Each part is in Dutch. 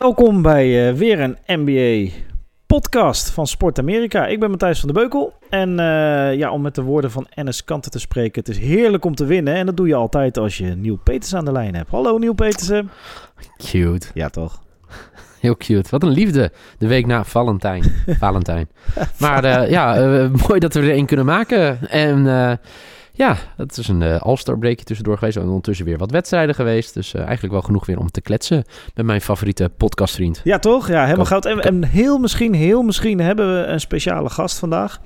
welkom bij uh, weer een NBA podcast van Sport Amerika. Ik ben Matthijs van der Beukel. En uh, ja, om met de woorden van Ennis Kanten te spreken, het is heerlijk om te winnen. En dat doe je altijd als je Nieuw Peters aan de lijn hebt. Hallo Nieuw Petersen. Cute. Ja, toch? Heel cute. Wat een liefde. De week na Valentijn. Valentijn. Maar uh, ja, mooi dat we er één kunnen maken. En ja, het is een uh, all-star breakje tussendoor geweest. En ondertussen weer wat wedstrijden geweest. Dus uh, eigenlijk wel genoeg weer om te kletsen met mijn favoriete podcastvriend. Ja, toch? Ja, helemaal goud. En, en, heel misschien, heel misschien hebben we een speciale gast vandaag.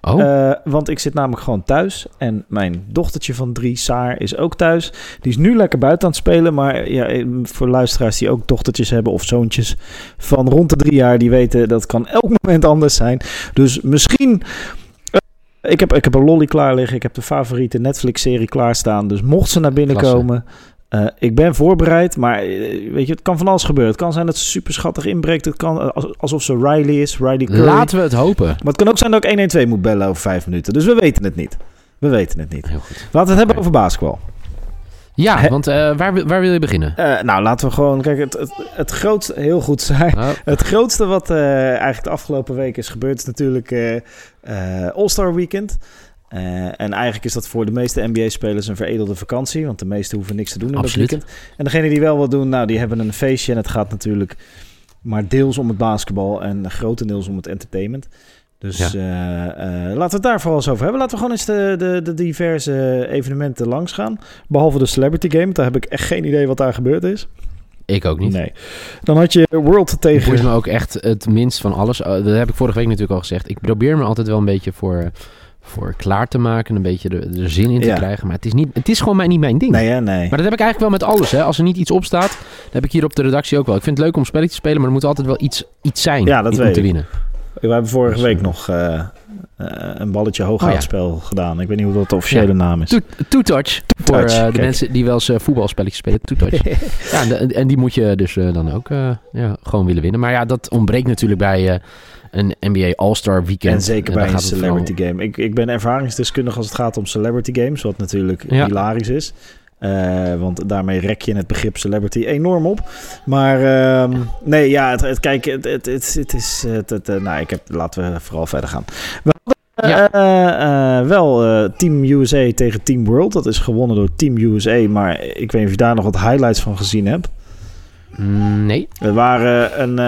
Oh. Uh, want ik zit namelijk gewoon thuis. En mijn dochtertje van drie, Saar, is ook thuis. Die is nu lekker buiten aan het spelen. Maar ja, voor luisteraars die ook dochtertjes hebben of zoontjes van rond de drie jaar... die weten dat kan elk moment anders zijn. Dus misschien... Ik heb, ik heb een lolly klaar liggen. Ik heb de favoriete Netflix-serie klaarstaan. Dus mocht ze naar binnen Klasse. komen... Uh, ik ben voorbereid, maar uh, weet je, het kan van alles gebeuren. Het kan zijn dat ze super schattig inbreekt. Het kan uh, alsof ze Riley is, Riley Curry. Laten we het hopen. Maar het kan ook zijn dat ik 112 moet bellen over vijf minuten. Dus we weten het niet. We weten het niet. Heel goed. Laten we het hebben over basketbal. Ja, He want uh, waar, waar wil je beginnen? Uh, nou, laten we gewoon... Kijk, het, het, het grootste... Heel goed zijn. Oh. Het grootste wat uh, eigenlijk de afgelopen week is gebeurd... is natuurlijk All-Star Weekend. Uh, en eigenlijk is dat voor de meeste NBA-spelers een veredelde vakantie. Want de meesten hoeven niks te doen in Absoluut. dat weekend. En degenen die wel wat doen, nou, die hebben een feestje. En het gaat natuurlijk maar deels om het basketbal en grotendeels om het entertainment. Dus ja. uh, uh, laten we het daar vooral eens over hebben. Laten we gewoon eens de, de, de diverse evenementen langs gaan. Behalve de Celebrity Game. Daar heb ik echt geen idee wat daar gebeurd is. Ik ook niet. Nee. Dan had je World tegen... Ik me ook echt het minst van alles. Uh, dat heb ik vorige week natuurlijk al gezegd. Ik probeer me altijd wel een beetje voor voor klaar te maken, een beetje er, er zin in te Ja. krijgen. Maar het is, niet, het is gewoon mij niet mijn ding. Nee, hè, nee. Maar dat heb ik eigenlijk wel met alles. Hè. Als er niet iets op staat, dat heb ik hier op de redactie ook wel. Ik vind het leuk om spelletjes te spelen, maar er moet altijd wel iets, iets zijn Ja, dat om weet te ik. We hebben vorige week nog uh, een balletje Oh, ja. hooghoudspel gedaan. Ik weet niet hoe dat de officiële Ja. naam is. Two- Two-touch. Voor eh, de kijk. mensen die wel eens voetbalspelletjes spelen. Two-touch. ja, en, en die moet je dus dan ook ja, gewoon willen winnen. Maar ja, dat ontbreekt natuurlijk bij een NBA All-Star Weekend. En zeker Eh, bij een celebrity game. Ik, ik ben ervaringsdeskundig als het gaat om celebrity games, wat natuurlijk hilarisch is. Eh, want daarmee rek je het begrip celebrity enorm op. Maar ehm, nee, ja, het, het, kijk, het, het, het, het is... Het, het, eh, nou, ik heb, laten we vooral verder gaan. We hadden Ja. eh, wel Team USA tegen Team World. Dat is gewonnen door Team USA. Maar ik weet niet of je daar nog wat highlights van gezien hebt. Mm, Nee. Er waren een.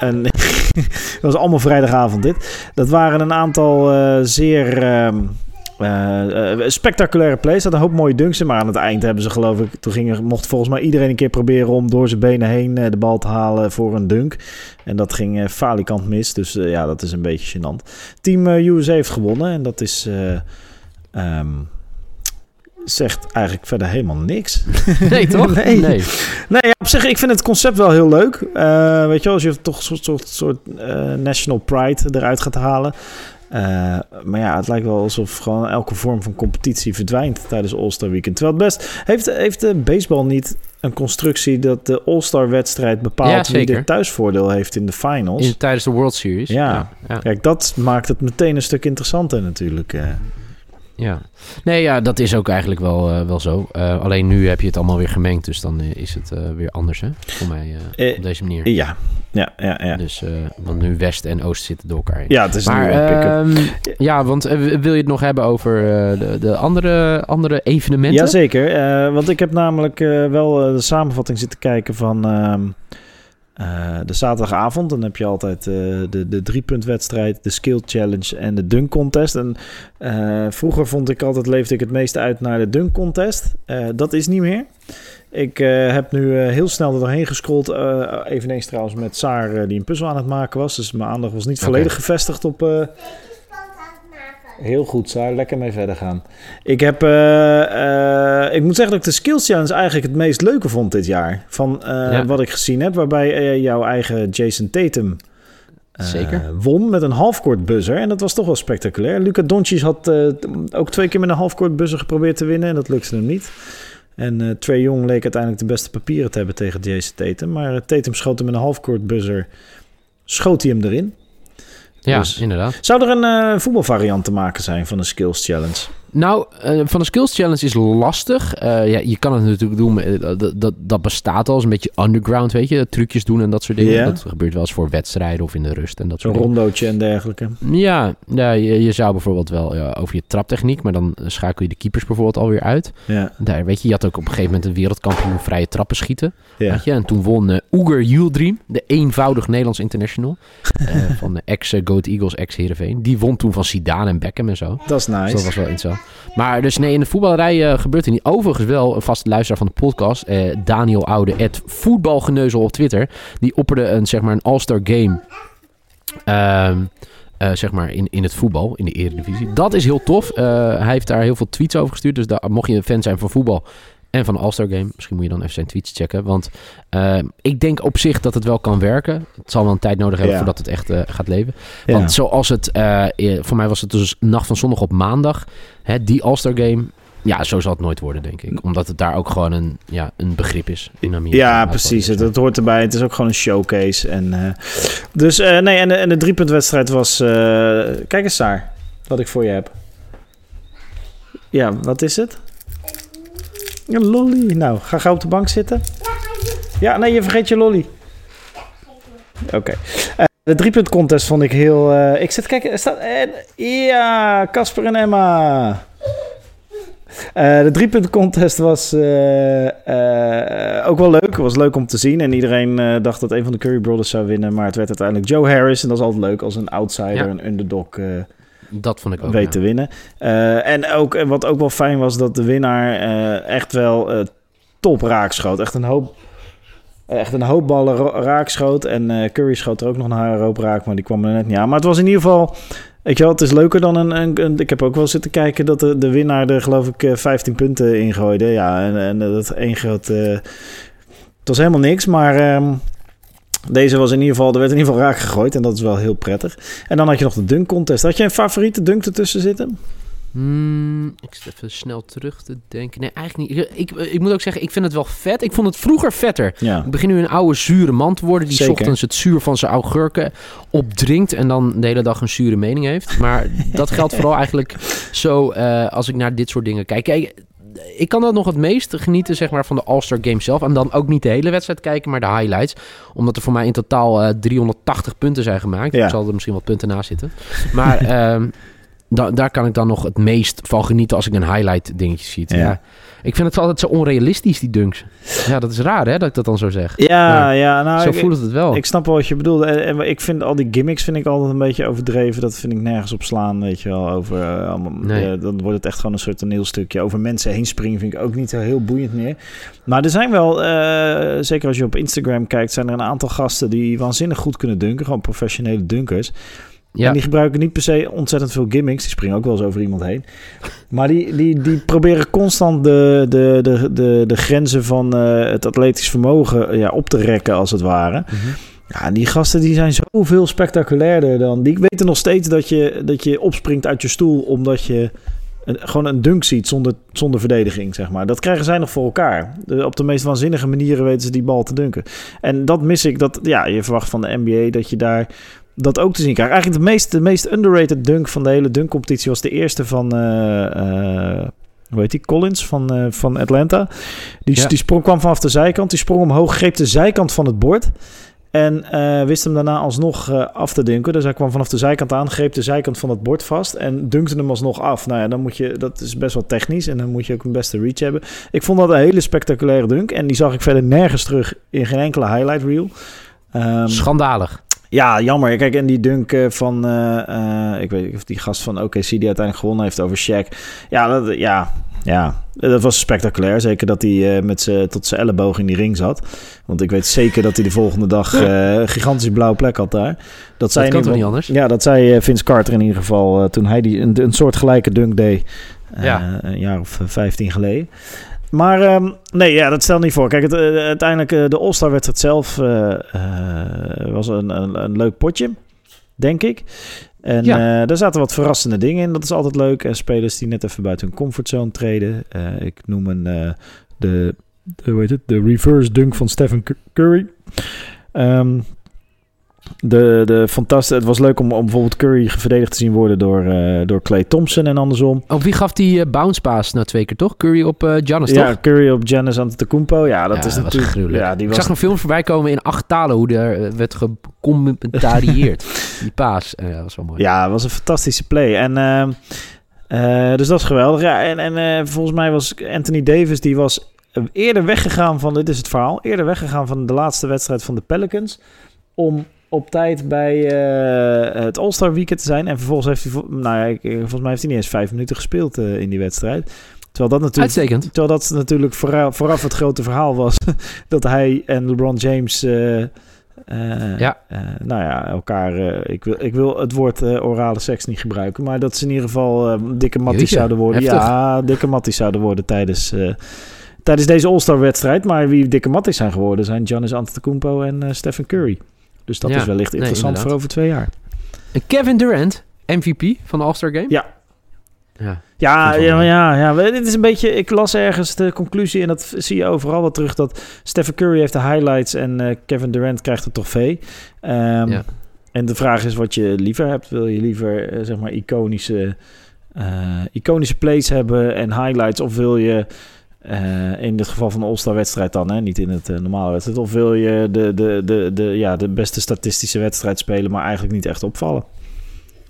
een dat was allemaal vrijdagavond dit. Dat waren een aantal zeer. ehm, eh, spectaculaire plays. Hadden een hoop mooie dunks in. Maar aan het eind hebben ze geloof ik... Toen ging, mocht volgens mij iedereen een keer proberen... om door zijn benen heen eh, de bal te halen voor een dunk. En dat ging falikant mis. Dus ja, dat is een beetje gênant. Team USA heeft gewonnen. En dat is... eh, ehm, zegt eigenlijk verder helemaal niks. Nee, toch? Nee. nee. Nee, ja, op zich, ik vind het concept wel heel leuk. Weet je wel, als je toch een soort, soort, soort national pride eruit gaat halen. Eh, maar ja, het lijkt wel alsof gewoon elke vorm van competitie verdwijnt tijdens All-Star Weekend. Terwijl het best... Heeft, heeft de baseball niet een constructie dat de All-Star wedstrijd bepaalt Ja, wie de thuisvoordeel heeft in de finals? In, tijdens de World Series. Ja. ja. ja. Kijk, dat maakt het meteen een stuk interessanter natuurlijk. eh. Ja. Nee, ja, dat is ook eigenlijk wel, eh, wel zo. Eh, alleen nu heb je het allemaal weer gemengd, dus dan eh, is het eh, weer anders, hè? Voor mij eh, Eh, op deze manier. Ja, ja, ja. Ja, Dus, eh, want nu West en Oost zitten door elkaar heen. ja het is maar nu een pick-up. ehm, ja, want eh, wil je het nog hebben over eh, de, de andere, andere evenementen? Jazeker, eh want ik heb namelijk eh, wel de samenvatting zitten kijken van eh, de zaterdagavond. Dan heb je altijd eh, de, de driepuntwedstrijd, de skill challenge en de dunk contest. En eh, vroeger vond ik altijd, leefde ik het meest uit naar de dunk contest. Eh, dat is niet meer. Ik eh, heb nu eh, heel snel er doorheen gescrolld. eh, eveneens trouwens met Saar die een puzzel aan het maken was. Dus mijn aandacht was niet volledig gevestigd op... eh, Heel goed, Saar. Lekker mee verder gaan. Ik heb... eh, eh, ik moet zeggen dat ik de Skills Challenge eigenlijk het meest leuke vond dit jaar. Van eh, Ja. wat ik gezien heb. Waarbij eh, jouw eigen Jason Tatum... Zeker. won met een halfcourt buzzer. En dat was toch wel spectaculair. Luca Doncic had ook twee keer met een halfcourt buzzer geprobeerd te winnen. En dat lukte hem niet. En Trey Young leek uiteindelijk de beste papieren te hebben tegen Jason Tatum. Maar Tatum schoot hem met een halfcourt buzzer. Schoot hij hem erin. Ja, Dus- inderdaad. Zou er een voetbalvariant te maken zijn van een Skills Challenge? Nou, uh, van de Skills Challenge is lastig. Uh, ja, je kan het natuurlijk doen, uh, dat, dat, dat bestaat al. is een beetje underground, weet je. Trucjes doen en dat soort dingen. Yeah. Dat gebeurt wel eens voor wedstrijden of in de rust en dat soort rondootje en dergelijke. Ja, ja je, je zou bijvoorbeeld wel ja, over je traptechniek... maar dan schakel je de keepers bijvoorbeeld alweer uit. Ja. Daar, weet je, je had ook op een gegeven moment een wereldkampioen vrije trappen schieten. Ja. Weet je? En toen won Oeger Yildirim, de eenvoudig Nederlands international... van de ex-Goat Eagles, ex-Heerenveen. Die won toen van Zidane en Beckham en zo. Dat is nice. Dus dat was wel interessant. Maar dus nee, in de voetballerij uh, gebeurt er niet. Overigens wel een vaste luisteraar van de podcast, uh, Daniel Oude, het voetbalgeneuzel op Twitter. Die opperde een, zeg maar, een all-star game. Uh, zeg maar in, in het voetbal, in de Eredivisie. Dat is heel tof. hij heeft daar heel veel tweets over gestuurd. Dus daar, mocht je een fan zijn van voetbal en van de All-Star Game. Misschien moet je dan even zijn tweets checken. Want uh, ik denk op zich dat het wel kan werken. Het zal wel een tijd nodig hebben Ja. voordat het echt uh, gaat leven. Ja. Want zoals het... uh, voor mij was het dus nacht van zondag op maandag. Hè, die All-Star Game... Ja, zo zal het nooit worden, denk ik. Omdat het daar ook gewoon een, ja, een begrip is in Amerika. Ja, precies. Het, het hoort erbij. Het is ook gewoon een showcase. En, uh, dus uh, nee, en de, en de driepuntwedstrijd was... Uh, kijk eens daar, wat ik voor je heb. Ja, wat is het? Een lolly. Nou, ga gauw op de bank zitten. Ja, nee, je vergeet je lolly. Oké. Okay. Uh, de driepunt contest vond ik heel... Uh, ik zit kijken... Staat, uh, ja, Casper en Emma. Uh, de driepunt contest was ook wel leuk. Het was leuk om te zien. En iedereen dacht dat een van de Curry Brothers zou winnen. Maar het werd uiteindelijk Joe Harris. En dat is altijd leuk als een outsider, ja. een underdog... dat vond ik ook. Weet ja. te winnen. en ook, wat ook wel fijn was, dat de winnaar echt wel top raak schoot. Echt een hoop... Echt een hoop ballen raak schoot. En Curry schoot er ook nog een hoop raak, maar die kwam er net niet aan. Maar het was in ieder geval... Weet je wel, het is leuker dan een, een, een, Ik heb ook wel zitten kijken dat de, de winnaar er geloof ik 15 punten ingooide. Ja, en, en dat één groot... Het was helemaal niks, maar... Um, deze was in ieder geval... Er werd in ieder geval raak gegooid en dat is wel heel prettig. En dan had je nog de dunk contest. Had je een favoriete dunk ertussen zitten? Hmm, ik zit even snel terug te denken. Nee, eigenlijk niet. Ik, ik, ik, moet ook zeggen, ik vind het wel vet. Ik vond het vroeger vetter. Ja. Ik begin nu een oude zure man te worden... die Zeker. ochtends het zuur van zijn augurken opdrinkt... en dan de hele dag een zure mening heeft. Maar dat geldt vooral eigenlijk zo uh, als ik naar dit soort dingen kijk. Kijk, ik kan dat nog het meest genieten zeg maar, van de All-Star Game zelf. En dan ook niet de hele wedstrijd kijken, maar de highlights. Omdat er voor mij in totaal uh, 380 punten zijn gemaakt. Ja. Ik zal er misschien wat punten naast zitten. Maar... um, Da daar kan ik dan nog het meest van genieten als ik een highlight dingetje zie. Ja. ja. Ik vind het altijd zo onrealistisch, die dunks. Ja, dat is raar hè, dat ik dat dan zo zeg. Ja, maar ja. Nou, zo ik, voelt het wel. Ik snap wel wat je bedoelt. En, en, ik vind al die gimmicks vind ik altijd een beetje overdreven. Dat vind ik nergens op slaan, weet je wel. Over, uh, nee. uh, dan wordt het echt gewoon een soort toneelstukje. Over mensen heen springen vind ik ook niet zo heel boeiend meer. Maar er zijn wel, uh, zeker als je op Instagram kijkt, zijn er een aantal gasten die waanzinnig goed kunnen dunken. Gewoon professionele dunkers. Ja. En die gebruiken niet per se ontzettend veel gimmicks. Die springen ook wel eens over iemand heen. Maar die, die, die proberen constant de, de, de, de, de grenzen van uh, het atletisch vermogen ja, op te rekken, als het ware. Mm -hmm. Ja, en die gasten die zijn zoveel spectaculairder dan... Die weten nog steeds dat je, dat je opspringt uit je stoel... omdat je een, gewoon een dunk ziet zonder, zonder verdediging, zeg maar. Dat krijgen zij nog voor elkaar. De, op de meest waanzinnige manieren weten ze die bal te dunken. En dat mis ik. Dat, ja, je verwacht van de NBA dat je daar dat ook te zien krijgt. Eigenlijk de meest, de meest underrated dunk van de hele dunkcompetitie was de eerste van... Uh, uh, hoe heet die? Collins van, uh, van Atlanta. Die, ja. die sprong, kwam vanaf de zijkant. Die sprong omhoog, greep de zijkant van het bord. En uh, wist hem daarna alsnog uh, af te dunken. Dus hij kwam vanaf de zijkant aan, greep de zijkant van het bord vast en dunkte hem alsnog af. Nou ja, dan moet je, dat is best wel technisch en dan moet je ook een beste reach hebben. Ik vond dat een hele spectaculaire dunk en die zag ik verder nergens terug in geen enkele highlight reel. Um, Schandalig. Ja, jammer. Kijk, en die dunk van, uh, uh, ik weet niet of die gast van OKC die uiteindelijk gewonnen heeft over Shaq. Ja, dat, ja, ja, dat was spectaculair. Zeker dat hij uh, met z'n, tot zijn elleboog in die ring zat. Want ik weet zeker dat hij de volgende dag een gigantische blauwe plek had daar. Dat, zei dat kan toch niet anders? Ja, dat zei Vince Carter in ieder geval toen hij die, een, een soort gelijke dunk deed. ja. Een jaar of vijftien geleden. Maar um, nee, ja, dat stelt niet voor. Kijk, het, uh, uiteindelijk uh, de All-Star wedstrijd zelf uh, was een, een, een, leuk potje, denk ik. En ja. daar zaten wat verrassende dingen in. Dat is altijd leuk. En spelers die net even buiten hun comfortzone treden. ik noem een de, de, hoe heet het, de reverse dunk van Stephen Curry. Um, De, de fantastisch. Het was leuk om, om bijvoorbeeld Curry verdedigd te zien worden door, uh, door Clay Thompson en andersom. Op wie gaf die uh, bounce pass na twee keer toch? Curry op uh, Giannis, ja, toch? Curry op Giannis Antetokounmpo. Ja, dat ja, is dat natuurlijk... Ja, die Ik was... zag een film voorbij komen in acht talen hoe er werd gecommentarieerd. die paas. ja, dat was wel mooi. Ja, het was een fantastische play. En... Uh, dus dat is geweldig. Ja, en, en volgens mij was Anthony Davis, die was eerder weggegaan van, dit is het verhaal, eerder weggegaan van de laatste wedstrijd van de Pelicans. Om op tijd bij uh, het All-Star Weekend te zijn. En vervolgens heeft hij, nou ja, ik, volgens mij heeft hij niet eens vijf minuten gespeeld uh, in die wedstrijd. Terwijl dat natuurlijk, Uitstekend. Terwijl dat natuurlijk vooraf, vooraf het grote verhaal was dat hij en LeBron James. Uh, ja. nou ja, elkaar. ik, wil, ik wil het woord orale seks niet gebruiken. Maar dat ze in ieder geval dikke matties zouden worden. Heftig. Ja, dikke matties zouden worden tijdens tijdens deze All-Star-wedstrijd. Maar wie dikke matties zijn geworden zijn Giannis Antetokounmpo en uh, Stephen Curry. Dus dat Ja, is wellicht interessant voor over twee jaar. Kevin Durant, MVP van de All-Star Game? Ja. Ja. Ja, ja, ja, ja. Dit is een beetje... Ik las ergens de conclusie en dat zie je overal wel terug... dat Stephen Curry heeft de highlights en eh, Kevin Durant krijgt het trofee. Ja. En de vraag is wat je liever hebt. Wil je liever, eh, zeg maar, iconische, eh, iconische plays hebben en highlights... of wil je... eh, in het geval van de All-Star wedstrijd dan, hè? niet in het eh, normale wedstrijd. Of wil je de, de, de, de, ja, de beste statistische wedstrijd spelen, maar eigenlijk niet echt opvallen?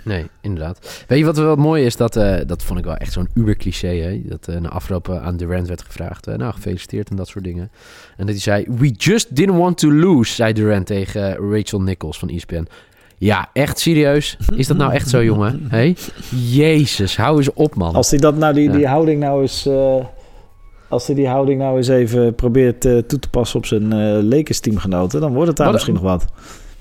Nee, inderdaad. Weet je wat wel mooi is? Dat, eh, dat vond ik wel echt zo'n uber cliché. Hè? Dat na afloop eh, aan Durant werd gevraagd. nou, gefeliciteerd en dat soort dingen. En dat hij zei... We just didn't want to lose, zei Durant tegen Rachel Nichols van ESPN. Ja, echt serieus? Is dat nou echt zo, jongen? Hey? Jezus, hou eens op, man. Als hij dat nou, die, Ja. die houding nou eens... als hij die houding nou eens even probeert eh, toe te passen op zijn eh Lakers teamgenoten... dan wordt het daar Wat- misschien nog wat.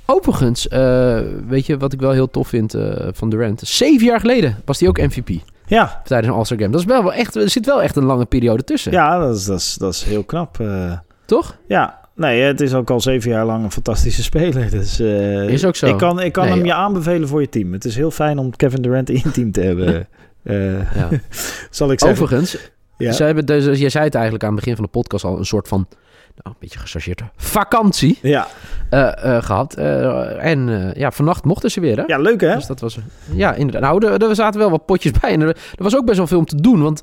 Overigens, eh, weet je wat ik wel heel tof vind van Durant? Zeven jaar geleden was hij ook MVP Ja, tijdens een All-Star Game. Dat is wel, wel echt, er zit wel echt een lange periode tussen. ja dat, is, dat, is, dat is heel knap. Toch? ja, nee, het is ook al zeven jaar lang een fantastische speler. Dus, Is ook zo. Ik kan, ik kan Nee, hem je aanbevelen voor je team. Het is heel fijn om Kevin Durant in je team te hebben. Ja. zal ik zeggen. Overigens, Ja. ze hebben dus, jij zei het eigenlijk aan het begin van de podcast al, een soort van, nou, een beetje gechargeerd, vakantie Ja. eh, eh, gehad. Eh, en ja, vannacht mochten ze weer, hè? ja, leuk hè? Dus dat was, ja, inderdaad. Nou, er, er zaten wel wat potjes bij. En er, er was ook best wel veel om te doen. Want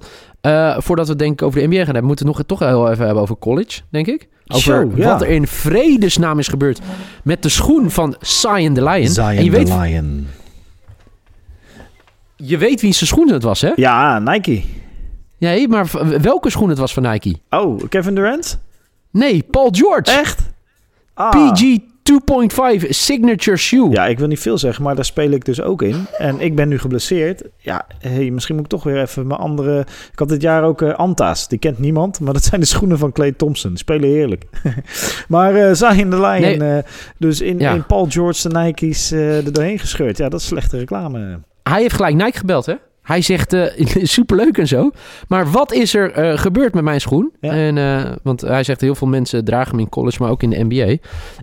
voordat we denk ik over de NBA gaan hebben, moeten we het nog toch heel even hebben over college, denk ik. Over ja. wat er in vredesnaam is gebeurd met de schoen van Zion the Lion. en je weet, Lion. je weet wie zijn schoen het was, hè? Ja, Nike. Nee, maar welke schoen het was van Nike? Oh, Kevin Durant? Nee, Paul George. Echt? Ah. PG 2.5 Signature Shoe. Ja, ik wil niet veel zeggen, maar daar speel ik dus ook in. En ik ben nu geblesseerd. Ja, hey, misschien moet ik toch weer even mijn andere... Ik had dit jaar ook eh, Anta's. Die kent niemand, maar dat zijn de schoenen van Clay Thompson. Die spelen heerlijk. maar eh Zion the Lion, Nee. eh, dus in, Ja. in Paul George de Nike's er doorheen gescheurd. Ja, dat is slechte reclame. Hij heeft gelijk Nike gebeld, hè? Hij zegt, eh superleuk en zo. Maar wat is er eh, gebeurd met mijn schoen? Ja. En, eh, want hij zegt, heel veel mensen dragen hem in college, maar ook in de NBA.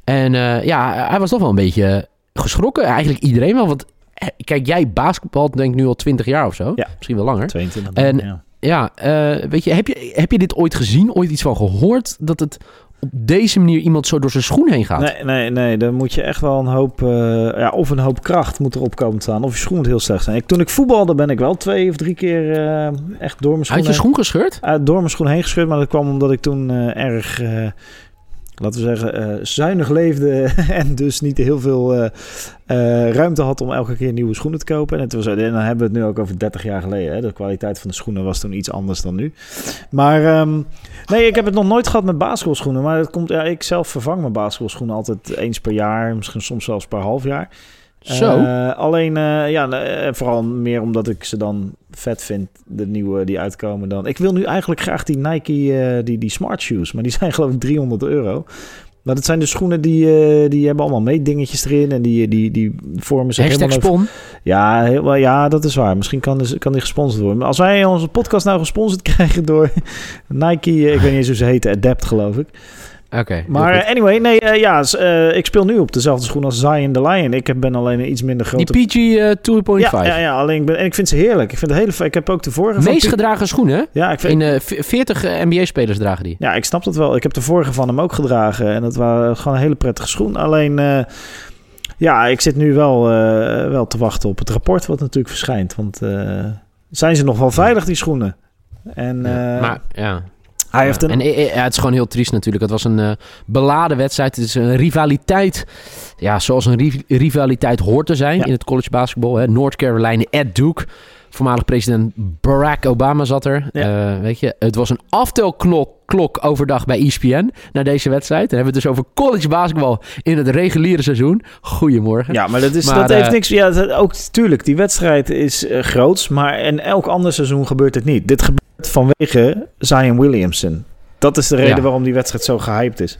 En ja, hij was toch wel een beetje geschrokken. Eigenlijk iedereen wel. Want kijk, jij basketbalt denk ik nu al 20 jaar of zo. Ja. Misschien wel langer. 22. En- ja. Ja, weet je heb, je, heb je dit ooit gezien? Ooit iets van gehoord? Dat het op deze manier iemand zo door zijn schoen heen gaat? Nee, nee, nee. Dan moet je echt wel een hoop... eh, ja, of een hoop kracht moet erop komen te staan. Of je schoen moet heel slecht zijn. Ik, toen ik voetbalde ben ik wel twee of drie keer eh, echt door mijn schoen... Uit je schoen gescheurd? uh, door mijn schoen heen gescheurd. Maar dat kwam omdat ik toen eh, erg, eh, laten we zeggen, eh, zuinig leefde. en dus niet heel veel eh, eh, ruimte had om elke keer nieuwe schoenen te kopen. En, het was, en dan hebben we het nu ook over 30 jaar geleden. Hè. De kwaliteit van de schoenen was toen iets anders dan nu. Maar ehm, nee, ik heb het nog nooit gehad met basketbalschoenen. Maar het komt, ja, ik zelf vervang mijn basketbalschoenen altijd eens per jaar. Misschien soms zelfs per half jaar. Zo. Eh, alleen, eh, ja, eh, vooral meer omdat ik ze dan vet vind, de nieuwe die uitkomen dan. Ik wil nu eigenlijk graag die Nike, die, die smart shoes, maar die zijn geloof ik 300 euro. Maar dat zijn de schoenen die, die hebben allemaal meetdingetjes erin en die, die, die vormen zich Hashtag helemaal... spon. Ja, heel, ja, dat is waar. Misschien kan, dus, kan die gesponsord worden. Maar als wij onze podcast nou gesponsord krijgen door Nike, ik weet niet eens hoe ze heten, Adapt geloof ik. Oké. Maar anyway, nee, eh, ja, eh, ik speel nu op dezelfde schoen als Zion the Lion. Ik heb- ben alleen een iets minder grote... Die PG eh, 2.5. ja, ja, ja, alleen ik, ben, en ik vind ze heerlijk. Ik vind het hele, ik heb ook de vorige van Meest gedragen schoenen. hè? Ja, ik vind, In eh, v- 40 eh, NBA-spelers dragen die. ja, ik snap dat wel. Ik heb de vorige van hem ook gedragen en dat was gewoon een hele prettige schoen. Alleen, eh, Ja, ik zit nu wel, eh, wel te wachten op het rapport wat natuurlijk verschijnt. Want eh, zijn ze nog wel veilig, die schoenen? En Ja, eh, maar ja, hij heeft een... En eh, eh, ja, het is gewoon heel triest natuurlijk. Het was een eh, beladen wedstrijd. Het is een rivaliteit. Ja, zoals een ri- rivaliteit hoort te zijn Ja. in het college basketbal. Hè. North Carolina at Duke. Voormalig president Barack Obama zat er. Ja. Eh, weet je, het was een aftelklok klok overdag bij ESPN naar deze wedstrijd. Dan hebben we het dus over college basketbal in het reguliere seizoen. Goedemorgen. Ja, maar dat, is, Maar, dat heeft eh, niks... Ja, dat, ook tuurlijk, die wedstrijd is eh, groots. Maar in elk ander seizoen gebeurt het niet. Dit gebeurt vanwege Zion Williamson. Dat is de reden Ja. waarom die wedstrijd zo gehyped is.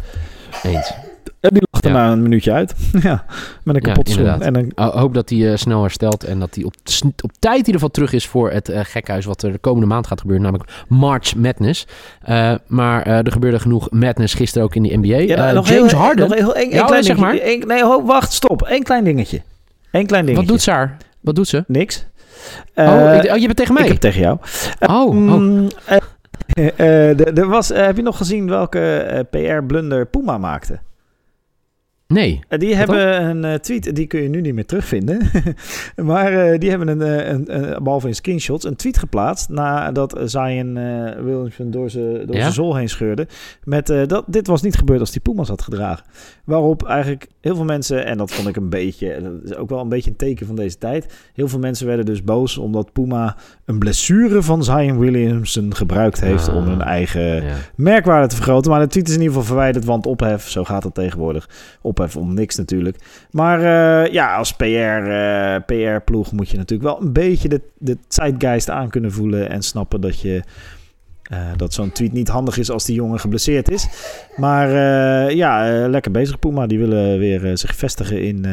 Eens. En die lag er Ja. na een minuutje uit. ja, met een Ja, kapot schoen. inderdaad. En een, Ik hoop dat hij eh, snel herstelt en dat hij op, op tijd in ieder geval terug is voor het eh, gekhuis wat er de komende maand gaat gebeuren, namelijk March Madness. Eh, maar eh, er gebeurde genoeg madness gisteren ook in de NBA. ja, Eh, nog James heel, Harden, Nog heel, Ja, klein zeg maar. Nee, ho, wacht, stop. Eén klein dingetje. Eén klein dingetje. wat doet ze haar? Wat doet ze? Niks. oh, Eh, ik- oh, je bent tegen mij? Ik heb tegen jou. Oh, oh. Mm, eh, eh, eh, er was, eh, heb je nog gezien welke PR-blunder Puma maakte? Nee. Die hebben een eh, tweet, die kun je nu niet meer terugvinden. maar eh, die hebben een, eh, een, een, behalve in screenshots, een tweet geplaatst nadat Zion eh Williamson door zijn door Ja? zool heen scheurde. Met dat dit was niet gebeurd als die Puma's had gedragen. Waarop eigenlijk heel veel mensen, en dat vond ik een beetje, dat is ook wel een beetje een teken van deze tijd. Heel veel mensen werden dus boos omdat Puma een blessure van Zion Williamson gebruikt heeft Ah. om hun eigen Ja. merkwaarde te vergroten. Maar de tweet is in ieder geval verwijderd, want ophef, zo gaat het tegenwoordig. Ophef om niks natuurlijk. Maar eh, ja, als PR, eh, PR-ploeg moet je natuurlijk wel een beetje de, de zeitgeist aan kunnen voelen en snappen dat je... eh, dat zo'n tweet niet handig is als die jongen geblesseerd is. Maar ja, lekker bezig Puma. Die willen weer zich vestigen in,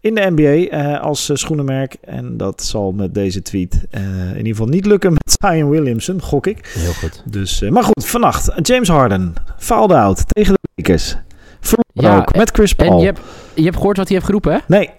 in de NBA als schoenenmerk. En dat zal met deze tweet in ieder geval niet lukken met Zion Williamson, gok ik. Heel goed. Dus, maar goed, vannacht. James Harden. Fouled out tegen de Lakers. Verloren Ja, ook met Chris En Paul. je hebt, je hebt gehoord wat hij heeft geroepen, hè? Nee.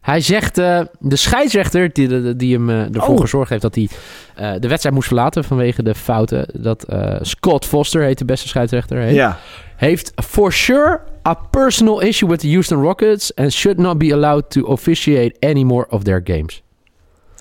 Hij zegt, eh, de scheidsrechter die, die, die hem eh, ervoor Oh. gezorgd heeft dat hij eh, de wedstrijd moest verlaten vanwege de fouten. Dat Scott Foster heet de beste scheidsrechter. Heet, Ja. heeft for sure a personal issue with the Houston Rockets and should not be allowed to officiate any more of their games.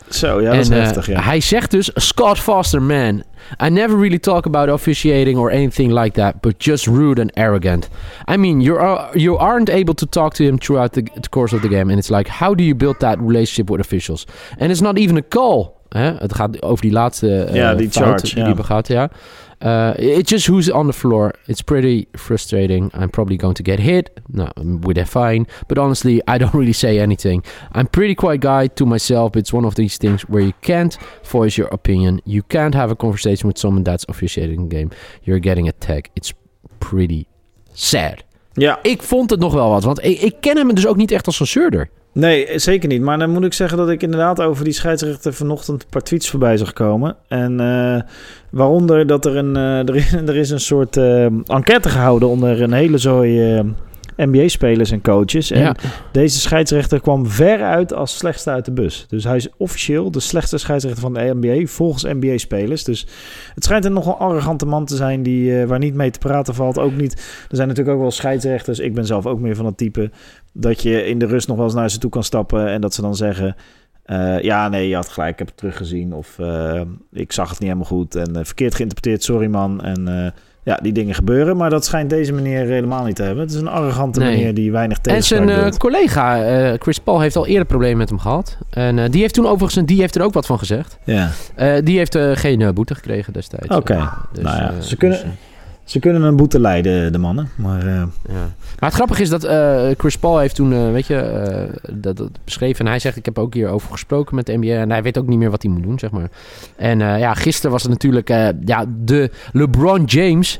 Zo, ja, dat is en, eh, heftig, ja. Hij zegt dus, Scott Foster, man, I never really talk about officiating or anything like that, but just rude and arrogant. I mean, you're, you aren't able to talk to him throughout the, the course of the game, and it's like, how do you build that relationship with officials? And it's not even a call. Hè? Het gaat over die laatste eh, Ja, die fout charge, die ja. begaat, ja. Uh, it's just who's on the floor. It's pretty frustrating. I'm probably going to get hit. No, with a fine. But honestly, I don't really say anything. I'm pretty quiet guy to myself. It's one of these things where you can't voice your opinion. You can't have a conversation with someone that's officiating the game. You're getting a tag. It's pretty sad. Ja, Ik vond het nog wel wat, want ik, ik ken hem dus ook niet echt als een zeurder. Nee, zeker niet. Maar dan moet ik zeggen dat ik inderdaad over die scheidsrechter vanochtend een paar tweets voorbij zag komen. En eh, waaronder dat er een, eh, er, is, er is een soort eh, enquête gehouden onder een hele zooi NBA-spelers en coaches. En Ja. Deze scheidsrechter kwam veruit als slechtste uit de bus. Dus hij is officieel de slechtste scheidsrechter van de NBA volgens NBA-spelers. Dus het schijnt een nogal arrogante man te zijn die, eh, waar niet mee te praten valt. Ook niet. Er zijn natuurlijk ook wel scheidsrechters. Ik ben zelf ook meer van het type dat je in de rust nog wel eens naar ze toe kan stappen en dat ze dan zeggen. eh, ja, nee, je had gelijk, ik heb het teruggezien. Of eh, ik zag het niet helemaal goed en verkeerd geïnterpreteerd, sorry man. En ja, die dingen gebeuren. Maar dat schijnt deze meneer helemaal niet te hebben. Het is een arrogante Nee. meneer die weinig En tegenspraak zijn eh, collega eh, Chris Paul heeft al eerder problemen met hem gehad. En eh, die heeft toen overigens, die heeft er ook wat van gezegd. Ja. Eh, die heeft eh, geen boete gekregen destijds. Oké. Eh, dus, Nou ja, ze kunnen- dus, Ze kunnen een boete leiden, de mannen. Maar eh, ja. Maar het grappige is dat eh, Chris Paul heeft toen, eh, weet je, dat, dat beschreven. En hij zegt, ik heb ook hierover gesproken met de NBA. En hij weet ook niet meer wat hij moet doen, zeg maar. En ja, gisteren was het natuurlijk ja, de LeBron James...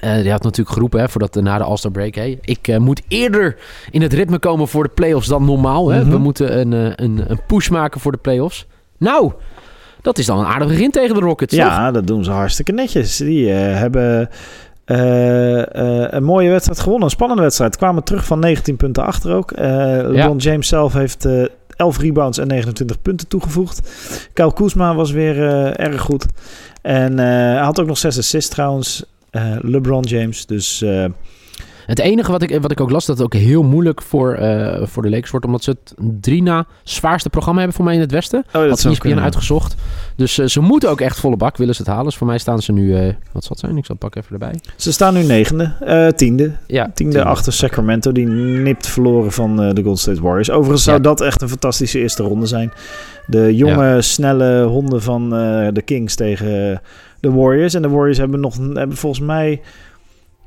Die had natuurlijk geroepen hè, voordat na de All-Star break. Hey, ik moet eerder in het ritme komen voor de playoffs dan normaal. Hè? Mhm. We moeten een, een, een push maken voor de playoffs. Nou, dat is dan een aardige begin tegen de Rockets. toch? ja, dat doen ze hartstikke netjes. Die eh, hebben eh, eh, een mooie wedstrijd gewonnen. Een spannende wedstrijd. Kwamen terug van 19 punten achter ook. LeBron James zelf heeft eh 11 rebounds en 29 punten toegevoegd. Kyle Kuzma was weer erg goed. En hij had ook nog 6 assists trouwens. LeBron James. Dus Het enige wat ik, wat ik ook las, dat het ook heel moeilijk voor, eh, voor de Lakers wordt, omdat ze het drie na zwaarste programma hebben voor mij in het Westen. Oh, dat Had ESPN kunnen. uitgezocht. Dus eh, ze moeten ook echt volle bak, willen ze het halen. Dus voor mij staan ze nu, eh, wat zal het zijn? Ik zal het pakken even erbij. Ze staan nu negende, tiende. Ja, Tiende achter Sacramento, die nipt verloren van de Golden State Warriors. Overigens zou Ja. dat echt een fantastische eerste ronde zijn. De jonge, snelle honden van de Kings tegen de Warriors. En de Warriors hebben, nog, hebben volgens mij...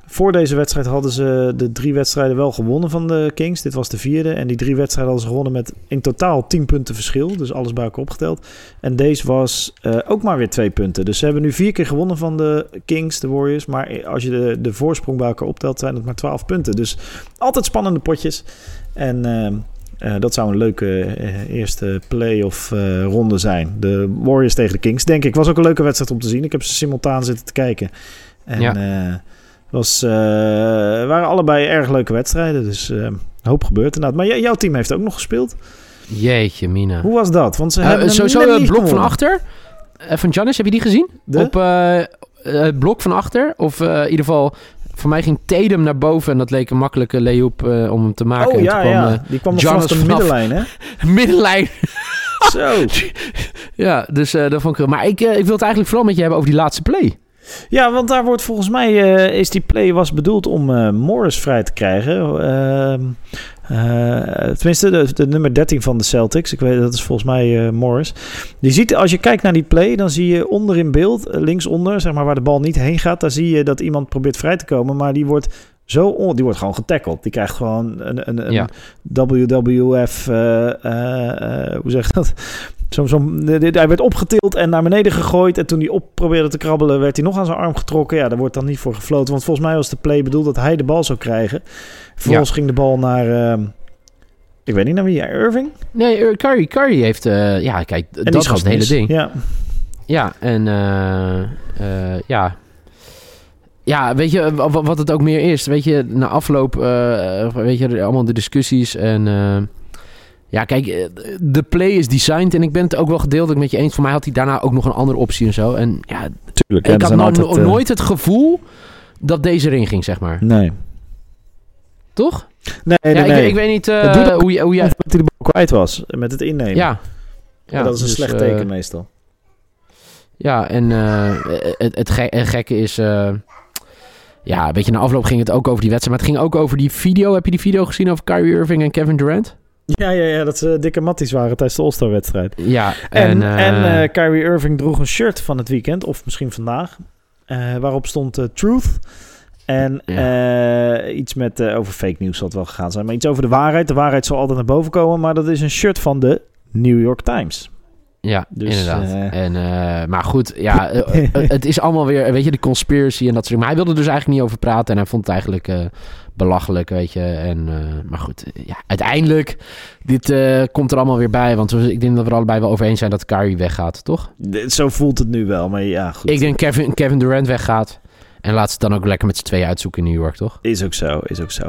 Voor deze wedstrijd hadden ze de drie wedstrijden wel gewonnen van de Kings. Dit was de vierde. En die drie wedstrijden hadden ze gewonnen met in totaal 10 punten verschil. Dus alles bij elkaar opgeteld. En deze was eh, ook maar weer twee punten. Dus ze hebben nu vier keer gewonnen van de Kings, de Warriors. Maar als je de, de voorsprong bij elkaar optelt, zijn het maar 12 punten. Dus altijd spannende potjes. En ehm, eh, dat zou een leuke eh, eerste play-off eh, ronde zijn. De Warriors tegen de Kings, denk ik. Was ook een leuke wedstrijd om te zien. Ik heb ze simultaan zitten te kijken. En Ja. Was, eh, waren allebei erg leuke wedstrijden. Dus eh, een hoop gebeurd inderdaad. Maar jouw team heeft ook nog gespeeld. Jeetje, Mina. Hoe was dat? Want ze Eh, hebben sowieso niet blok van achter. van Giannis, heb je die gezien? De? Op het blok van achter. Of in ieder geval, voor mij ging Tatum naar boven. En dat leek een makkelijke lay-up eh, om hem te maken. Oh ja, kwam, ja. Die kwam nog vanaf de middenlijn, hè? middenlijn. Zo. ja, dus eh dat vond ik... Maar ik, ik wil het eigenlijk vooral met je hebben over die laatste play. Ja, want daar wordt volgens mij eh, is die play was bedoeld om eh, Morris vrij te krijgen. Ehm, eh, tenminste, de, nummer 13 van de Celtics. Ik weet dat is volgens mij Morris. Je ziet, als je kijkt naar die play, dan zie je onder in beeld, linksonder, zeg maar waar de bal niet heen gaat, daar zie je dat iemand probeert vrij te komen, maar die wordt zo on, die wordt gewoon getackled. Die krijgt gewoon een, een, een Ja. WWF, eh, eh, eh, hoe zeg je dat? Zo, zo, hij werd opgetild en naar beneden gegooid. En toen hij op probeerde te krabbelen, werd hij nog aan zijn arm getrokken. Ja, daar wordt dan niet voor gefloten. Want volgens mij was de play bedoeld dat hij de bal zou krijgen. Vervolgens ging de bal naar... ehm, ik weet niet naar wie, ja, Irving? Nee, Curry, Curry heeft... ja, kijk, En dat was het hele ding. Ja. Ja, en ja. Ja, weet je wa- wa- wat het ook meer is? Weet je, na afloop, eh, weet je, allemaal de discussies en... eh, ja, kijk, eh, de play is designed en ik ben het ook wel gedeeltelijk met je eens. Voor mij had hij daarna ook nog een andere optie en zo. En ja, Tuurlijk. ik had nou no- nooit het gevoel dat deze erin ging, zeg maar. Nee. Toch? Nee, nee, ja, nee. Ik, ik weet niet hoe, je- hoe jij... Dat hij de bal kwijt was met het innemen. Ja. Ja, dat is een dus, slecht teken meestal. Ja, en het, het, ge- het gekke is... ja, weet je, na afloop ging het ook over die wedstrijd. Maar het ging ook over die video. Heb je die video gezien over Kyrie Irving en Kevin Durant? Ja, ja, ja, dat ze dikke matties waren tijdens de All-Star wedstrijd. Ja, En, en... en, eh, eh, Kyrie Irving droeg een shirt van het weekend, of misschien vandaag, eh, waarop stond Truth. En iets met over fake nieuws zal het wel gegaan zijn, maar iets over de waarheid. De waarheid zal altijd naar boven komen, maar dat is een shirt van de New York Times. Ja, dus, inderdaad. eh, en, eh, maar goed, ja, eh, het is allemaal weer, weet je, de conspiracy en dat soort dingen. Maar hij wilde er dus eigenlijk niet over praten en hij vond het eigenlijk belachelijk, weet je. En, maar goed, ja, uiteindelijk, dit komt er allemaal weer bij. Want ik denk dat we er allebei wel over eens zijn dat Kyrie weggaat, toch? Zo voelt het nu wel, maar ja, goed. Ik denk Kevin, Kevin Durant weggaat. En laat ze dan ook lekker met z'n tweeën uitzoeken in New York, toch? Is ook zo, is ook zo.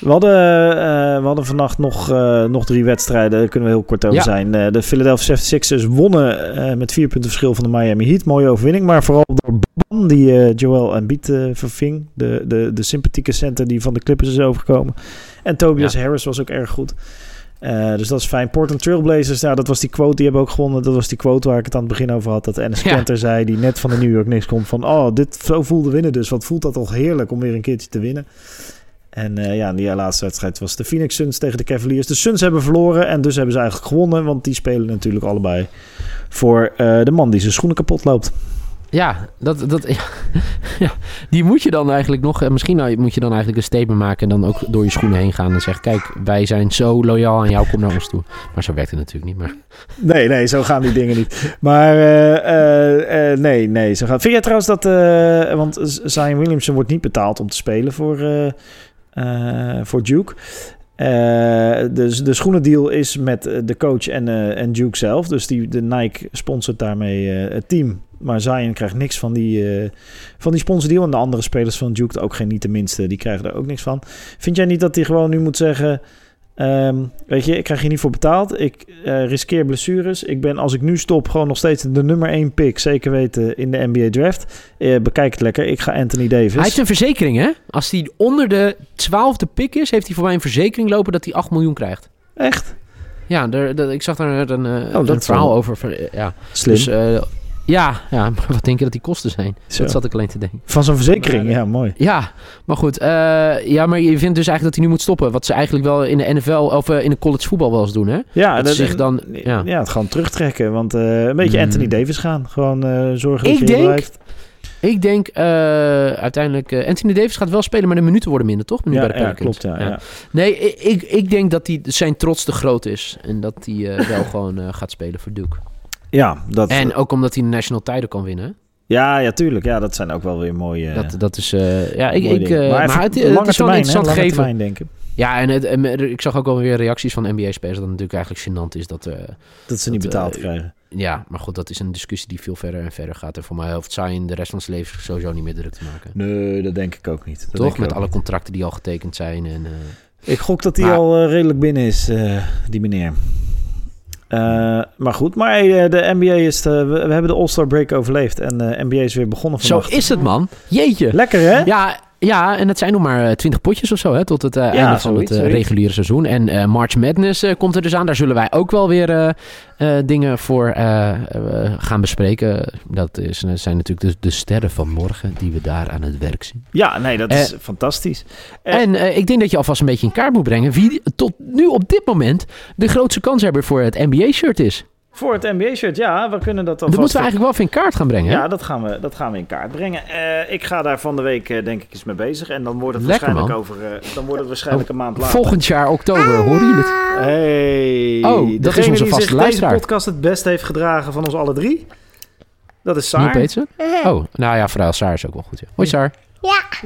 We hadden, eh, we hadden vannacht nog, eh, nog drie wedstrijden, daar kunnen we heel kort over Ja. zijn. Eh, de Philadelphia 76ers wonnen met vier punten verschil van de Miami Heat. Mooie overwinning, maar vooral door Ban, die Joel Embiid verving. De, de, de sympathieke center die van de Clippers is overgekomen. En Tobias Harris was ook erg goed. Eh, dus dat is fijn. Portland Trailblazers, ja, dat was die quote, die hebben ook gewonnen. Dat was die quote waar ik het aan het begin over had. Dat Enes Ja. Kanter zei, die net van de New York Knicks komt. Van, oh, dit zo voelde winnen dus. Wat voelt dat toch heerlijk om weer een keertje te winnen. En eh, ja, die laatste wedstrijd was de Phoenix Suns tegen de Cavaliers. De Suns hebben verloren en dus hebben ze eigenlijk gewonnen. Want die spelen natuurlijk allebei voor eh, de man die zijn schoenen kapot loopt. Ja, dat, dat, ja, die moet je dan eigenlijk nog... eh, Misschien nou, moet je dan eigenlijk een statement maken... en dan ook door je schoenen heen gaan en zeggen... kijk, wij zijn zo loyaal aan jou, kom naar ons toe. Maar zo werkt het natuurlijk niet. Maar Nee, nee, zo gaan die dingen niet. Maar eh, eh, nee, nee, zo gaat. Vind jij trouwens dat... want Zion Williamson wordt niet betaald om te spelen voor, voor Duke. Eh, dus de schoenendeal is met de coach en, eh, en Duke zelf. Dus die, de Nike sponsort daarmee het team. Maar Zion krijgt niks van die, eh, van die sponsordeal. En de andere spelers van Duke ook geen niet de minste. Die krijgen er ook niks van. Vind jij niet dat hij gewoon nu moet zeggen... Ehm, weet je, ik krijg hier niet voor betaald. Ik eh, riskeer blessures. Ik ben, als ik nu stop, gewoon nog steeds de nummer 1 pick. Zeker weten in de NBA draft. Eh, bekijk het lekker. Ik ga Anthony Davis. Hij heeft een verzekering, hè? Als hij onder de twaalfde pick is, heeft hij voor mij een verzekering lopen dat hij 8 miljoen krijgt. Echt? Ja, er, er- ik zag daar een, dat een is verhaal over. ver- Ja. Slim. Dus ja, ja, maar wat denk je dat die kosten zijn? Zo. Dat zat ik alleen te denken. Van zo'n verzekering, ja, mooi. Ja, maar goed. eh, ja, maar je vindt dus eigenlijk dat hij nu moet stoppen. Wat ze eigenlijk wel in de NFL of eh, in de college voetbal wel eens doen, hè? Ja, Dat zich dan- ja. ja. het gewoon terugtrekken. Want eh, een beetje Hmm. Anthony Davis gaan. Gewoon eh, zorgen dat Ik je denk- blijft. Ik denk eh, uiteindelijk... eh, Anthony Davis gaat wel spelen, maar de minuten worden minder, toch? Ja, bij de ja, Pelicans. klopt. Ja, ja. Nee, ik, ik, ik denk dat hij zijn trots te groot is. En dat hij eh, wel gewoon eh, gaat spelen voor Duke. Ja, dat, En ook omdat hij de national title kan winnen. ja, ja, tuurlijk. Ja, dat zijn ook wel weer mooie, Dat, dat is... eh, ja, ik, ik, eh, maar, maar, het, het lange is wel termijn, hè, lange termijn denken. Ja, en het, en ik zag ook wel weer reacties van NBA-spelers... dat het natuurlijk eigenlijk gênant is dat... eh, Dat ze niet betaald eh, krijgen. ja, maar goed, dat is een discussie die veel verder en verder gaat. En voor mij hoeft Zion de rest van zijn leven sowieso niet meer druk te maken. Nee, dat denk ik ook niet. Dat denk Toch? ik Met alle niet. contracten die al getekend zijn. En, eh, Ik gok dat hij al eh, redelijk binnen is, eh, die meneer. Eh, maar goed, maar hey, eh, de NBA is... de- we, we hebben de All-Star break overleefd. En eh NBA is weer begonnen Zo vannacht. is het, man. Jeetje. Lekker, hè? Ja, ja, en het zijn nog maar twintig potjes of zo, hè, tot het eh, einde van zoiets, het eh, reguliere seizoen. En eh, March Madness eh, komt er dus aan. Daar zullen wij ook wel weer eh, eh, dingen voor eh, eh, gaan bespreken. Dat is, eh, zijn natuurlijk de, de sterren van morgen die we daar aan het werk zien. Ja, nee, dat is fantastisch. Eh, En eh, ik denk dat je alvast een beetje in kaart moet brengen wie tot nu op dit moment de grootste kanshebber voor het NBA-shirt is. Voor het NBA-shirt, ja, we kunnen dat Dat alvast... moeten we eigenlijk wel even in kaart gaan brengen. hè? Ja, dat gaan, we, dat gaan we in kaart brengen. Eh, ik ga daar van de week eh, denk ik eens mee bezig. En dan wordt het Lekker, waarschijnlijk, man. over, eh, dan wordt het waarschijnlijk een maand later. Volgend jaar oktober, horen jullie het? Hey. Oh, dat is onze vaste deze podcast het best heeft gedragen van ons alle drie. Dat is Saar. Peetsen? Oh, nou ja, vooral Saar is ook wel goed. Ja. Hoi Saar.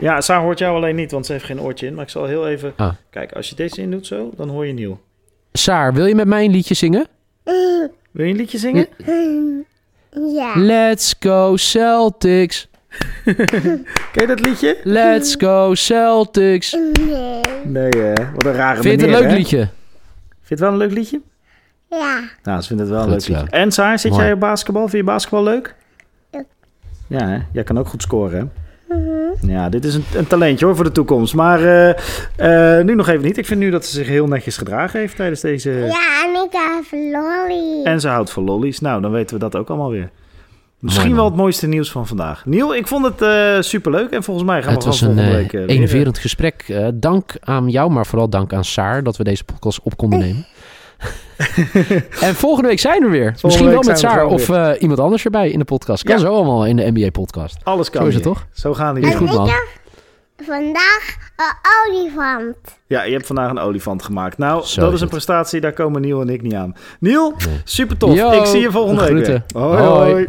Ja, Saar hoort jou alleen niet, want ze heeft geen oortje in. Maar ik zal heel even... Ah. Kijk, als je deze in doet zo, dan hoor je nieuw. Saar, wil je met mij een liedje zingen? Wil je een liedje zingen? Ja. Let's go Celtics. Ken je dat liedje? Let's go Celtics. Nee. Nee, hè? Wat een rare Vind je het een leuk hè? liedje? Vind je het wel een leuk liedje? Ja. Nou, ze vinden het wel een leuk zo. liedje. En Saar, zit Mooi. jij op basketbal? Vind je basketbal leuk? Ja. Ja, hè? Jij kan ook goed scoren, hè? Ja, dit is een, een talentje hoor voor de toekomst. Maar eh, eh, nu nog even niet. Ik vind nu dat ze zich heel netjes gedragen heeft tijdens deze... Ja, en ik heb lolly. En ze houdt van lollies. Nou, dan weten we dat ook allemaal weer. Misschien Mooi, wel het mooiste nieuws van vandaag. Niel, ik vond het eh superleuk. En volgens mij gaan Het we was gewoon een volgende eh, week... eh, weer, enerverend gesprek. Eh, dank aan jou, maar vooral dank aan Saar dat we deze podcast op konden nemen. en volgende week zijn we weer. Misschien wel met we Saar of eh, iemand anders erbij in de podcast. Kan Ja. zo allemaal in de NBA-podcast. Alles kan Zo is het hier. toch? Zo gaan die En goed, man. vandaag een olifant. Ja, je hebt vandaag een olifant gemaakt. Nou, Zo dat is een prestatie. Daar komen Niel en ik niet aan. Niel, Nee. super tof. Yo, Ik zie je volgende week groeten. weer. hoi. Hoi. hoi.